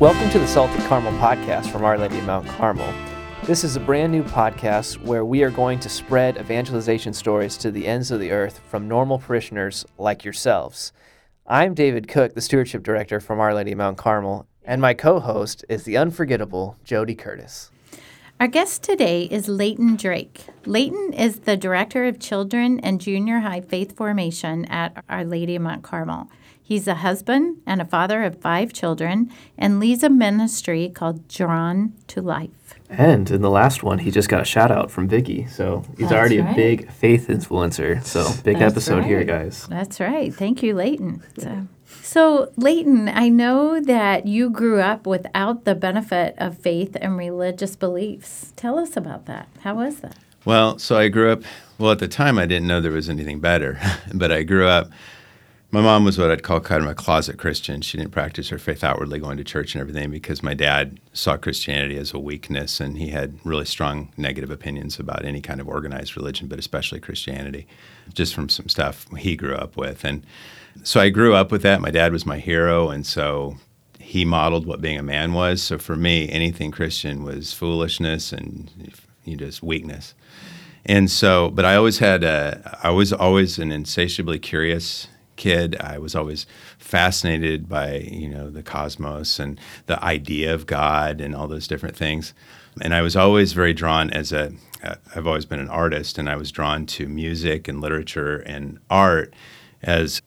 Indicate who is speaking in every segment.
Speaker 1: Welcome to the Salted Caramel podcast from Our Lady of Mount Carmel. This is a brand new podcast where we are going to spread evangelization stories to the ends of the earth from normal parishioners like yourselves. I'm David Cook, the Stewardship Director from Our Lady of Mount Carmel, and my co host is the unforgettable Jody Curtis.
Speaker 2: Our guest today is Leighton Drake. Leighton is the Director of Children and Junior High Faith Formation at Our Lady of Mount Carmel. He's a husband and a father of five children and leads a ministry called Drawn to Life.
Speaker 1: And in the last one, he just got a shout out from Vicky. So he's
Speaker 2: That's
Speaker 1: already
Speaker 2: right.
Speaker 1: a big faith influencer. So big
Speaker 2: That's
Speaker 1: episode here, guys.
Speaker 2: That's right. Thank you, Leighton. So, so, Leighton, I know that you grew up without the benefit of faith and religious beliefs. Tell us about that. How was that?
Speaker 3: Well, so I grew up, well, at the time I didn't know there was anything better, but I grew up. My mom was what I'd call kind of a closet Christian. She didn't practice her faith outwardly, going to church and everything, because my dad saw Christianity as a weakness and he had really strong negative opinions about any kind of organized religion, but especially Christianity, just from some stuff he grew up with. And so I grew up with that. My dad was my hero, and so he modeled what being a man was. So for me, anything Christian was foolishness and you just weakness. And so, but I always had, a, I was always an insatiably curious kid. I was always fascinated by, you know, the cosmos and the idea of God and all those different things. And I was always very drawn as a, uh, I've always been an artist, and I was drawn to music and literature and art as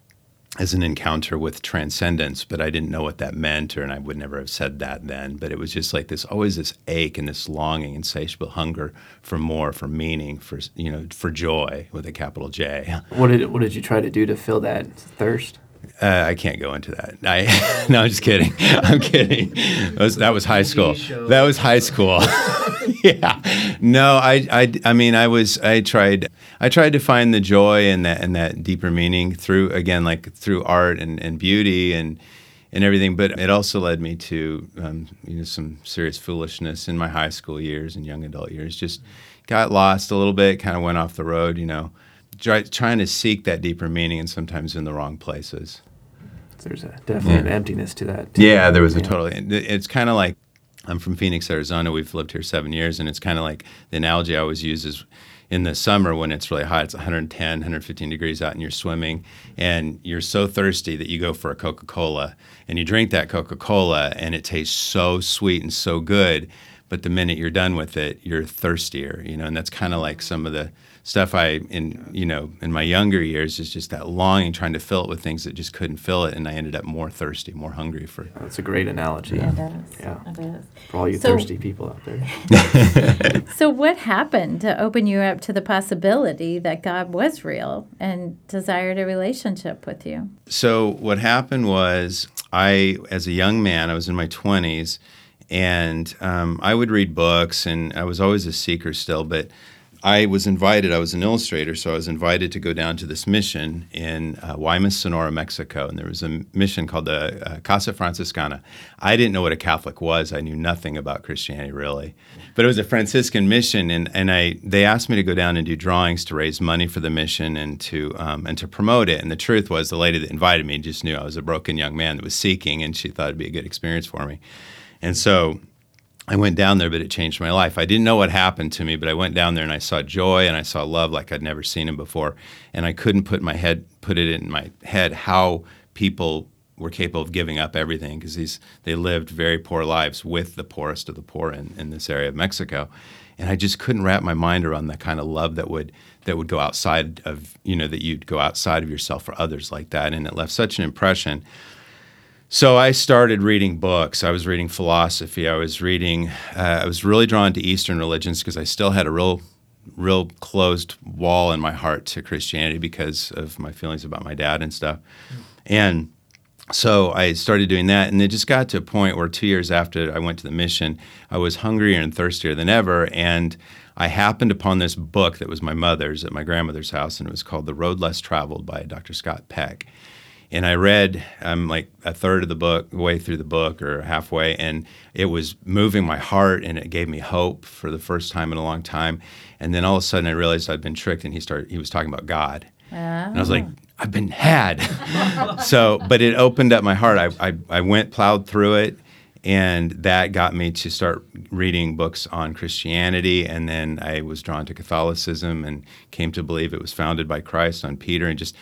Speaker 3: as an encounter with transcendence, but I didn't know what that meant, or and I would never have said that then. But it was just like this, always this ache and this longing, insatiable hunger for more, for meaning, for you know, for joy with a capital J.
Speaker 1: What did, what did you try to do to fill that thirst?
Speaker 3: Uh, I can't go into that. I no, I'm just kidding. I'm kidding. That was, that was high school. That was high school. yeah. No, I, I, I mean, I was. I tried. I tried to find the joy and that and that deeper meaning through again, like through art and, and beauty and and everything. But it also led me to um, you know some serious foolishness in my high school years and young adult years. Just got lost a little bit. Kind of went off the road. You know try, trying to seek that deeper meaning and sometimes in the wrong places.
Speaker 1: There's a definitely an emptiness to that. too.
Speaker 3: Yeah, there was a
Speaker 1: Yeah.
Speaker 3: totally. It's kind of like I'm from Phoenix, Arizona. We've lived here seven years, and it's kind of like the analogy I always use is in the summer when it's really hot, it's 110, 115 degrees out, and you're swimming, and you're so thirsty that you go for a Coca Cola, and you drink that Coca Cola, and it tastes so sweet and so good. But the minute you're done with it, you're thirstier, you know, and that's kind of like some of the stuff I in you know in my younger years is just that longing, trying to fill it with things that just couldn't fill it, and I ended up more thirsty, more hungry for
Speaker 1: That's a great analogy
Speaker 2: It is.
Speaker 1: Yeah.
Speaker 2: It is.
Speaker 1: for all you
Speaker 2: So-
Speaker 1: thirsty people out there.
Speaker 2: So, what happened to open you up to the possibility that God was real and desired a relationship with you?
Speaker 3: So what happened was, I, as a young man, I was in my twenties, and um, I would read books, and I was always a seeker still. But I was invited. I was an illustrator, so I was invited to go down to this mission in uh, Guaymas, Sonora, Mexico, and there was a mission called the uh, Casa Franciscana. I didn't know what a Catholic was. I knew nothing about Christianity really, but it was a Franciscan mission, and, and I they asked me to go down and do drawings to raise money for the mission and to um, and to promote it. And the truth was, the lady that invited me just knew I was a broken young man that was seeking, and she thought it'd be a good experience for me. And so I went down there, but it changed my life. I didn't know what happened to me, but I went down there and I saw joy and I saw love like I'd never seen him before. And I couldn't put my head put it in my head how people were capable of giving up everything because these they lived very poor lives with the poorest of the poor in, in this area of Mexico. And I just couldn't wrap my mind around that kind of love that would that would go outside of you know that you'd go outside of yourself for others like that. And it left such an impression. So I started reading books. I was reading philosophy. I was reading. Uh, I was really drawn to Eastern religions because I still had a real, real closed wall in my heart to Christianity because of my feelings about my dad and stuff. And so I started doing that, and it just got to a point where two years after I went to the mission, I was hungrier and thirstier than ever. And I happened upon this book that was my mother's at my grandmother's house, and it was called The Road Less Traveled by Dr. Scott Peck and I read um, like a third of the book, way through the book or halfway, and it was moving my heart, and it gave me hope for the first time in a long time. And then all of a sudden, I realized I'd been tricked, and he started. He was talking about God, and I was like, I've been had. so, but it opened up my heart. I, I, I went plowed through it, And that got me to start reading books on Christianity. And then I was drawn to Catholicism and came to believe it was founded by Christ on Peter. And just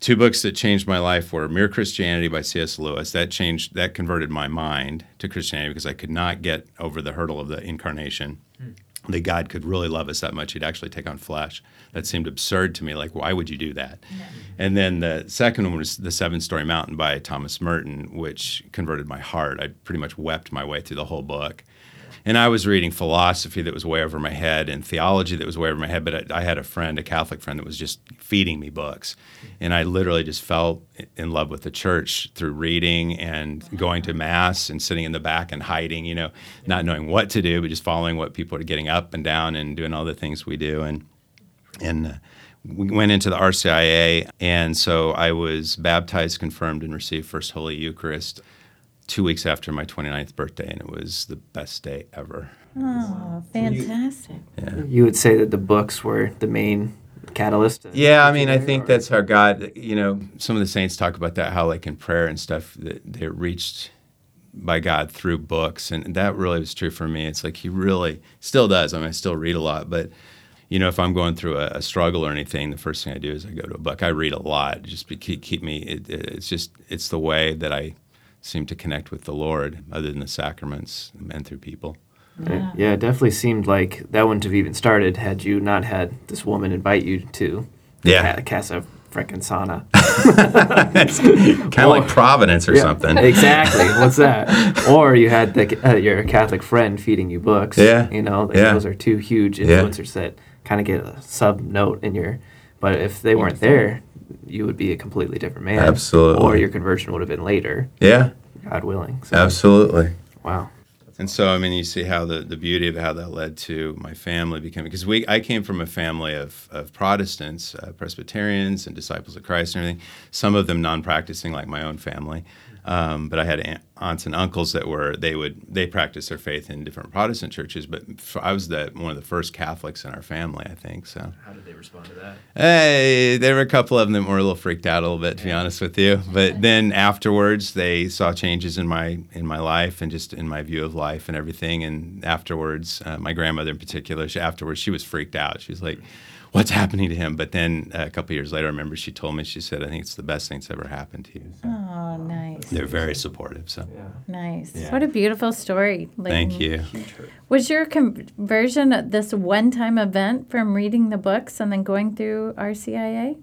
Speaker 3: two books that changed my life were Mere Christianity by C.S. Lewis. That changed, that converted my mind to Christianity because I could not get over the hurdle of the incarnation. Hmm that God could really love us that much, He'd actually take on flesh. That seemed absurd to me. Like, why would you do that? Yeah. And then the second one was The Seven Storey Mountain by Thomas Merton, which converted my heart. I pretty much wept my way through the whole book. And I was reading philosophy that was way over my head and theology that was way over my head. But I, I had a friend, a Catholic friend, that was just feeding me books. And I literally just fell in love with the church through reading and going to Mass and sitting in the back and hiding, you know, not knowing what to do, but just following what people are getting up and down and doing all the things we do. And, and, uh, we went into the RCIA, and so I was baptized, confirmed, and received First Holy Eucharist two weeks after my 29th birthday, and it was the best day ever.
Speaker 2: Oh, fantastic.
Speaker 1: Yeah. You would say that the books were the main catalyst?
Speaker 3: Yeah, I mean, I think that's how God, you know, some of the saints talk about that, how, like in prayer and stuff, that they're reached by God through books. And that really was true for me. It's like He really still does. I mean, I still read a lot, but you know, if I'm going through a, a, struggle or anything, the first thing I do is I go to a book. I read a lot, just to keep, keep me. It, it's just it's the way that I seem to connect with the Lord other than the sacraments and through people.
Speaker 1: Yeah. yeah, it definitely seemed like that wouldn't have even started had you not had this woman invite you to
Speaker 3: yeah.
Speaker 1: Ca- Casa frickin' sauna.
Speaker 3: it's kind of like Providence or yeah, something.
Speaker 1: Exactly. What's that? or you had the, uh, your Catholic friend feeding you books.
Speaker 3: Yeah.
Speaker 1: You know, yeah. those are two huge influencers yeah. that kind of get a sub note in your. But if they weren't there, you would be a completely different man.
Speaker 3: Absolutely.
Speaker 1: Or your conversion would have been later.
Speaker 3: Yeah.
Speaker 1: God willing.
Speaker 3: So, Absolutely.
Speaker 1: Wow.
Speaker 3: And so, I mean, you see how the, the beauty of how that led to my family becoming, because we, I came from a family of, of Protestants, uh, Presbyterians, and disciples of Christ and everything, some of them non practicing, like my own family. Um, but I had aunts and uncles that were they would they practiced their faith in different Protestant churches. But I was the one of the first Catholics in our family, I think. So
Speaker 1: how did they respond to that?
Speaker 3: Hey, there were a couple of them that were a little freaked out a little bit, to be honest with you. But then afterwards, they saw changes in my in my life and just in my view of life and everything. And afterwards, uh, my grandmother in particular, she, afterwards she was freaked out. She was like. Mm-hmm what's happening to him? But then uh, a couple years later, I remember she told me, she said, I think it's the best thing that's ever happened to you.
Speaker 2: So oh, nice.
Speaker 3: They're very supportive. So
Speaker 2: yeah. nice. Yeah. What a beautiful story.
Speaker 3: Thank you.
Speaker 2: Was your conversion this one-time event from reading the books and then going through RCIA?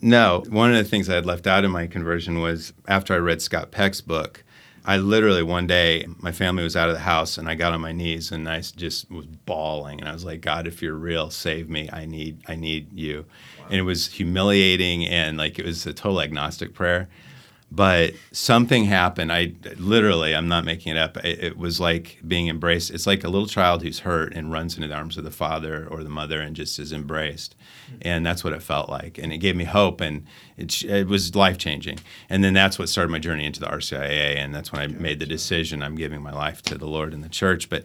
Speaker 3: No. One of the things I had left out in my conversion was after I read Scott Peck's book, I literally one day, my family was out of the house and I got on my knees and I just was bawling and I was like, God, if you're real, save me. I need, I need you. Wow. And it was humiliating and like it was a total agnostic prayer but something happened. I literally, I'm not making it up. It, it, was like being embraced. It's like a little child who's hurt and runs into the arms of the father or the mother and just is embraced. And that's what it felt like. And it gave me hope and it, it was life changing. And then that's what started my journey into the RCIA. And that's when I made the decision I'm giving my life to the Lord and the church. But,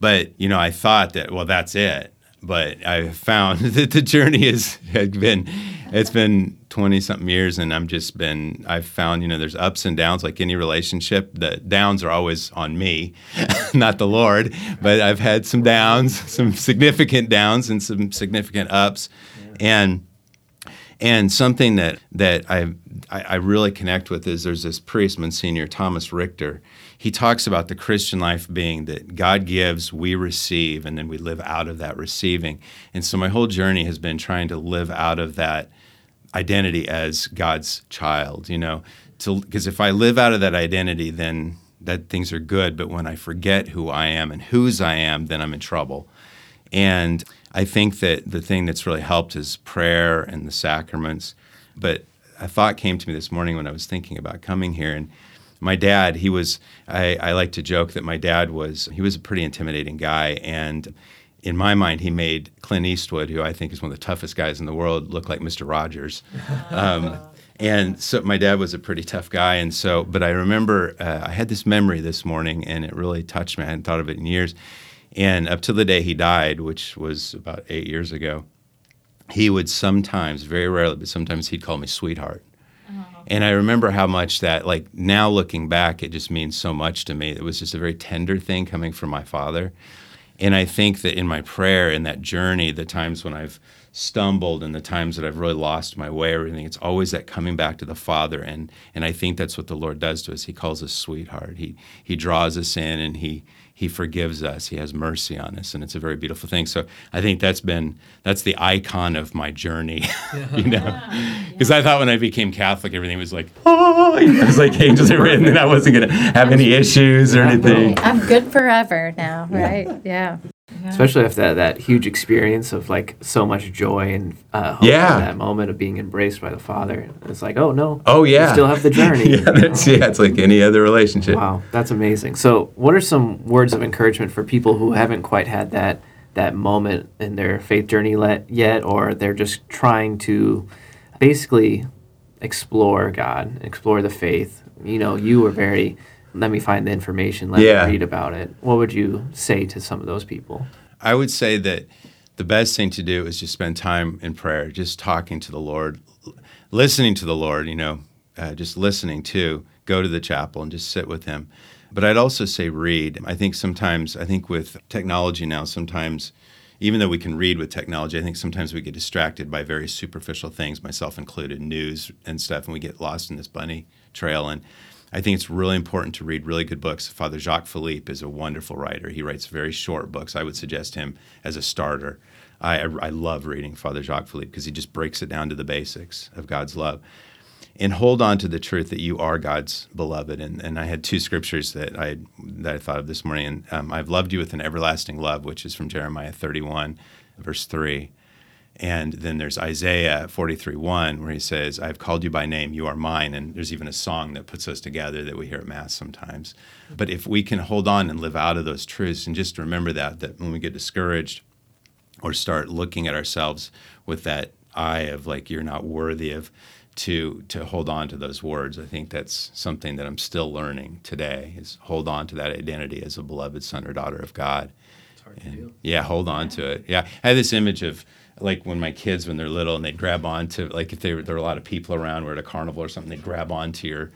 Speaker 3: but you know, I thought that, well, that's it but I found that the journey has, been it's been 20 something years and I'm just been I've found you know there's ups and downs like any relationship the downs are always on me not the Lord but I've had some downs some significant downs and some significant ups. And and something that that I, I really connect with is there's this priest Monsignor Thomas Richter he talks about the Christian life being that God gives, we receive, and then we live out of that receiving. And so my whole journey has been trying to live out of that identity as God's child, you know, because if I live out of that identity, then that things are good. But when I forget who I am and whose I am, then I'm in trouble. And I think that the thing that's really helped is prayer and the sacraments. But a thought came to me this morning when I was thinking about coming here, and my dad, he was, I, I like to joke that my dad was, he was a pretty intimidating guy. And in my mind, he made Clint Eastwood, who I think is one of the toughest guys in the world, look like Mr. Rogers. Um, and so my dad was a pretty tough guy. And so, but I remember uh, I had this memory this morning and it really touched me. I hadn't thought of it in years. And up to the day he died, which was about eight years ago, he would sometimes, very rarely, but sometimes he'd call me sweetheart. Uh-huh. And I remember how much that, like now looking back, it just means so much to me. It was just a very tender thing coming from my father. And I think that in my prayer, in that journey, the times when I've stumbled and the times that I've really lost my way, everything, it's always that coming back to the Father. And and I think that's what the Lord does to us. He calls us sweetheart. He he draws us in and he he forgives us. He has mercy on us, and it's a very beautiful thing. So I think that's been that's the icon of my journey, you know. Because I thought when I became Catholic, everything was like, oh, it was like angels are written, and I wasn't gonna have any issues or anything.
Speaker 2: I'm good forever now, right? Yeah.
Speaker 1: Especially after that, that huge experience of like so much joy and uh, hope
Speaker 3: Yeah.
Speaker 1: in that moment of being embraced by the Father. It's like, oh no,
Speaker 3: Oh yeah,
Speaker 1: you still have the journey.
Speaker 3: yeah, that's, yeah, it's like any other relationship.
Speaker 1: Wow, that's amazing. So, what are some words of encouragement for people who haven't quite had that that moment in their faith journey let, yet, or they're just trying to basically explore God, explore the faith? You know, you were very. Let me find the information. Let
Speaker 3: Yeah.
Speaker 1: me read about it. What would you say to some of those people?
Speaker 3: I would say that the best thing to do is just spend time in prayer, just talking to the Lord, listening to the Lord, you know, uh, just listening to, go to the chapel and just sit with Him. But I'd also say read. I think sometimes, I think with technology now, sometimes, even though we can read with technology, I think sometimes we get distracted by very superficial things, myself included, news and stuff, and we get lost in this bunny trail. And I think it's really important to read really good books. Father Jacques Philippe is a wonderful writer. He writes very short books. I would suggest him as a starter. I, I love reading Father Jacques Philippe because he just breaks it down to the basics of God's love. And hold on to the truth that you are God's beloved. And, and I had two scriptures that I that I thought of this morning. And um, I've loved you with an everlasting love, which is from Jeremiah 31, verse 3. And then there's Isaiah 43:1 where he says, I've called you by name, you are mine. And there's even a song that puts us together that we hear at Mass sometimes. But if we can hold on and live out of those truths and just remember that, that when we get discouraged or start looking at ourselves with that eye of like, you're not worthy of, to, to hold on to those words. I think that's something that I'm still learning today is hold on to that identity as a beloved son or daughter of God. And, yeah, hold on to it. Yeah, I had this image of like when my kids, when they're little, and they'd grab onto like if they were, there were a lot of people around, we're at a carnival or something, they'd grab onto your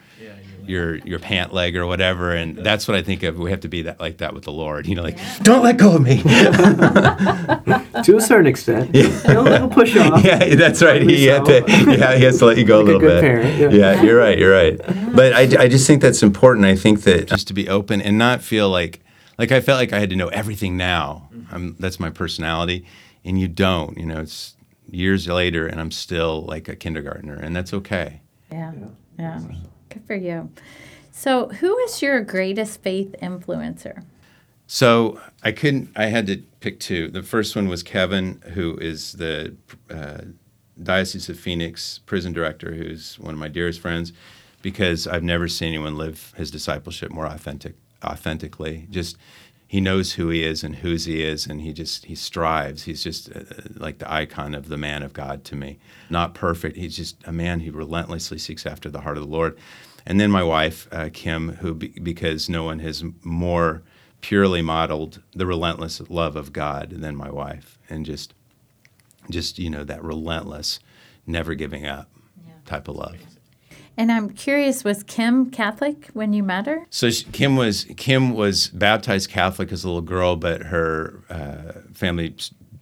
Speaker 3: your your pant leg or whatever, and that's what I think of. We have to be that like that with the Lord. You know, like don't let go of me.
Speaker 1: to a certain extent, you know, a little push off.
Speaker 3: yeah, that's right. He had
Speaker 1: so.
Speaker 3: to. Yeah, he has to let you go
Speaker 1: Like
Speaker 3: a
Speaker 1: a
Speaker 3: little
Speaker 1: good
Speaker 3: bit.
Speaker 1: parent, yeah.
Speaker 3: yeah, you're right. You're right. But I, I just think that's important. I think that just to be open and not feel like like I felt like I had to know everything now. Mm-hmm. I'm, that's my personality, and you don't. You know, it's years later, and I'm still like a kindergartner, and that's okay.
Speaker 2: Yeah. Yeah. Good for you. So, who is your greatest faith influencer?
Speaker 3: So I couldn't. I had to pick two. The first one was Kevin, who is the uh, Diocese of Phoenix prison director, who's one of my dearest friends, because I've never seen anyone live his discipleship more authentic, authentically. Just he knows who he is and whose he is, and he just he strives. He's just uh, like the icon of the man of God to me. Not perfect. He's just a man who relentlessly seeks after the heart of the Lord. And then my wife, uh, Kim, who be, because no one has more purely modeled the relentless love of God than my wife, and just, just you know that relentless, never giving up type of love.
Speaker 2: And I'm curious, was Kim Catholic when you met her?
Speaker 3: So she, Kim was Kim was baptized Catholic as a little girl, but her uh, family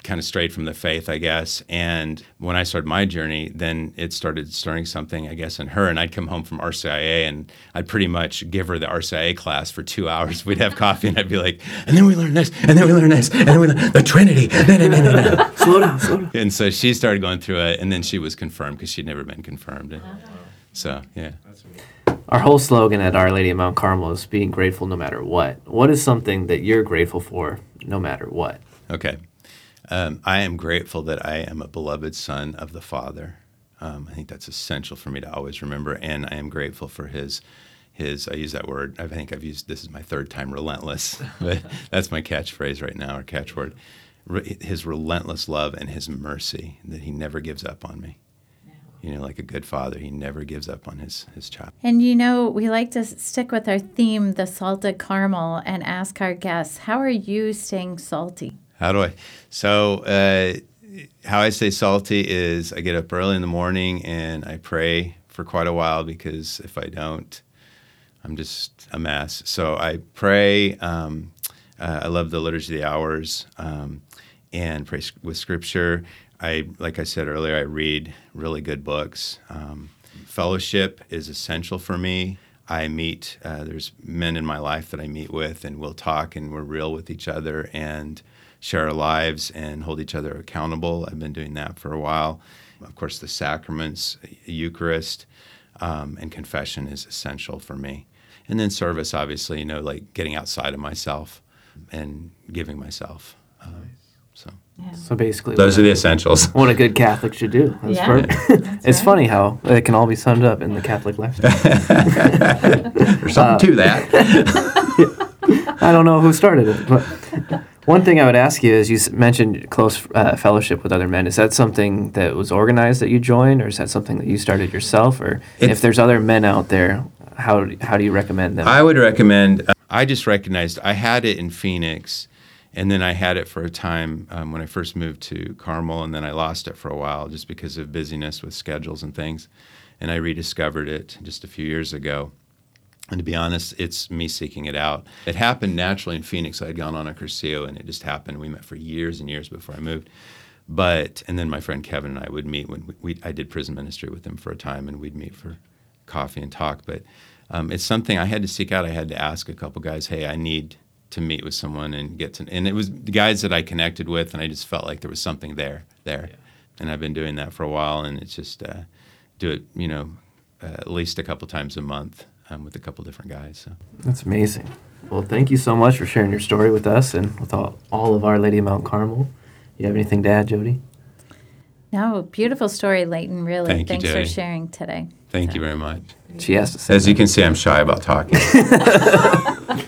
Speaker 3: kind of strayed from the faith, I guess. And when I started my journey, then it started stirring something, I guess, in her. And I'd come home from RCIA, and I'd pretty much give her the RCIA class for two hours. We'd have coffee, and I'd be like, and then we learn this, and then we learn this, and then we learn the Trinity. No, no, no, no, no.
Speaker 1: slow down, slow down.
Speaker 3: And so she started going through it, and then she was confirmed because she'd never been confirmed. And so yeah.
Speaker 1: Our whole slogan at Our Lady of Mount Carmel is being grateful no matter what. What is something that you're grateful for no matter what?
Speaker 3: Okay. Um, I am grateful that I am a beloved son of the Father. Um, I think that's essential for me to always remember, and I am grateful for his. His, I use that word. I think I've used this is my third time, relentless. But that's my catchphrase right now, or catchword. Re- his relentless love and his mercy that he never gives up on me. You know, like a good father, he never gives up on his his child.
Speaker 2: And you know, we like to stick with our theme, the salted caramel, and ask our guests, how are you staying salty?
Speaker 3: How do I? So, uh, how I stay salty is I get up early in the morning and I pray for quite a while because if I don't, I'm just a mess. So I pray. Um, uh, I love the liturgy of the hours um, and pray with scripture. I, like I said earlier, I read really good books. Um, fellowship is essential for me. I meet. Uh, there's men in my life that I meet with, and we'll talk, and we're real with each other, and share our lives, and hold each other accountable. I've been doing that for a while. Of course, the sacraments, Eucharist, um, and confession is essential for me. And then service, obviously, you know, like getting outside of myself and giving myself. So.
Speaker 1: Yeah. So basically,
Speaker 3: those are the essentials.
Speaker 1: What a good Catholic should do.
Speaker 2: That's yeah,
Speaker 1: that's it's right. funny how it can all be summed up in the Catholic lifestyle.
Speaker 3: There's something uh, to
Speaker 1: that. I don't know who started it, but one thing I would ask you is you mentioned close uh, fellowship with other men. Is that something that was organized that you joined, or is that something that you started yourself? Or it's, if there's other men out there, how how do you recommend them?
Speaker 3: I would recommend. Uh, I just recognized I had it in Phoenix, and then I had it for a time um, when I first moved to Carmel, and then I lost it for a while just because of busyness with schedules and things, and I rediscovered it just a few years ago. And to be honest, it's me seeking it out. It happened naturally in Phoenix. I had gone on a Cursillo, and it just happened. We met for years and years before I moved. But and then my friend Kevin and I would meet when we, we I did prison ministry with him for a time, and we'd meet for coffee and talk. But um, it's something I had to seek out. I had to ask a couple guys, "Hey, I need to meet with someone and get to." And it was the guys that I connected with, and I just felt like there was something there, there. Yeah. And I've been doing that for a while, and it's just uh, do it, you know, uh, at least a couple times a month um, with a couple different guys. So.
Speaker 1: That's amazing. Well, thank you so much for sharing your story with us and with all, all of Our Lady of Mount Carmel. You have anything to add, Jody?
Speaker 2: No, beautiful story, Leighton. Really,
Speaker 3: thank
Speaker 2: thanks
Speaker 3: you,
Speaker 2: for sharing today.
Speaker 3: Thank so. you very much.
Speaker 1: She has to say.
Speaker 3: As you can see, I'm shy about talking.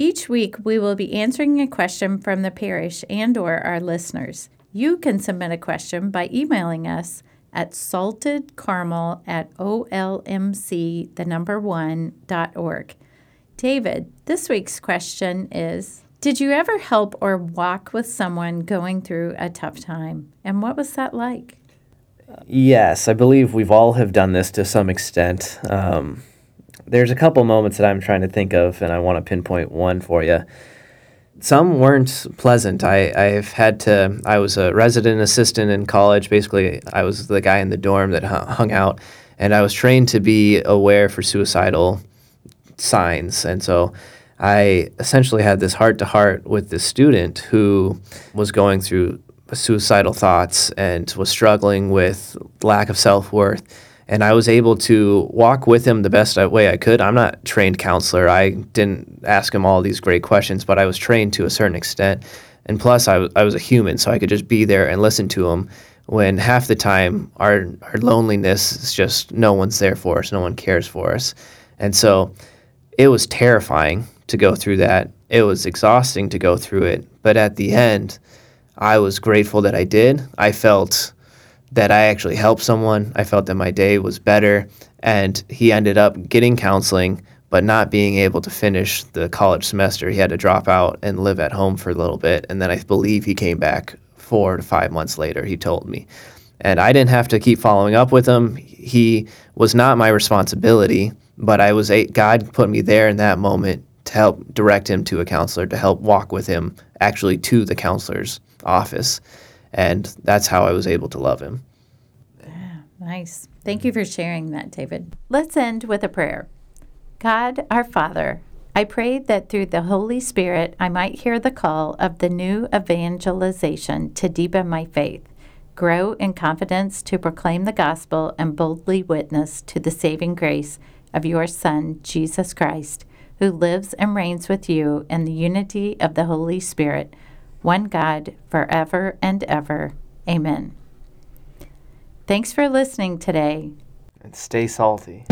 Speaker 2: Each week, we will be answering a question from the parish and/or our listeners. You can submit a question by emailing us at saltedcaramel at olmc, the number one, dot org. David, this week's question is Did you ever help or walk with someone going through a tough time? And what was that like?
Speaker 1: Yes, I believe we've all have done this to some extent. Um, there's a couple moments that I'm trying to think of, and I want to pinpoint one for you some weren't pleasant. I, I've had to, I was a resident assistant in college. Basically, I was the guy in the dorm that hung out, and I was trained to be aware for suicidal signs. And so I essentially had this heart to heart with this student who was going through suicidal thoughts and was struggling with lack of self worth and I was able to walk with him the best way I could. I'm not trained counselor. I didn't ask him all these great questions, but I was trained to a certain extent. And plus, I, w- I was a human, so I could just be there and listen to him. When half the time our our loneliness is just no one's there for us, no one cares for us, and so it was terrifying to go through that. It was exhausting to go through it, but at the end, I was grateful that I did. I felt that I actually helped someone. I felt that my day was better. And he ended up getting counseling, but not being able to finish the college semester. He had to drop out and live at home for a little bit. And then I believe he came back four to five months later, he told me. And I didn't have to keep following up with him. He was not my responsibility, but I was a, God put me there in that moment to help direct him to a counselor, to help walk with him actually to the counselor's office. And that's how I was able to love him.
Speaker 2: Yeah, nice. Thank you for sharing that, David. Let's end with a prayer. God, our Father, I pray that through the Holy Spirit I might hear the call of the new evangelization to deepen my faith, grow in confidence to proclaim the gospel, and boldly witness to the saving grace of your Son, Jesus Christ, who lives and reigns with you in the unity of the Holy Spirit one God, forever and ever. Amen. Thanks for listening today.
Speaker 1: And stay salty.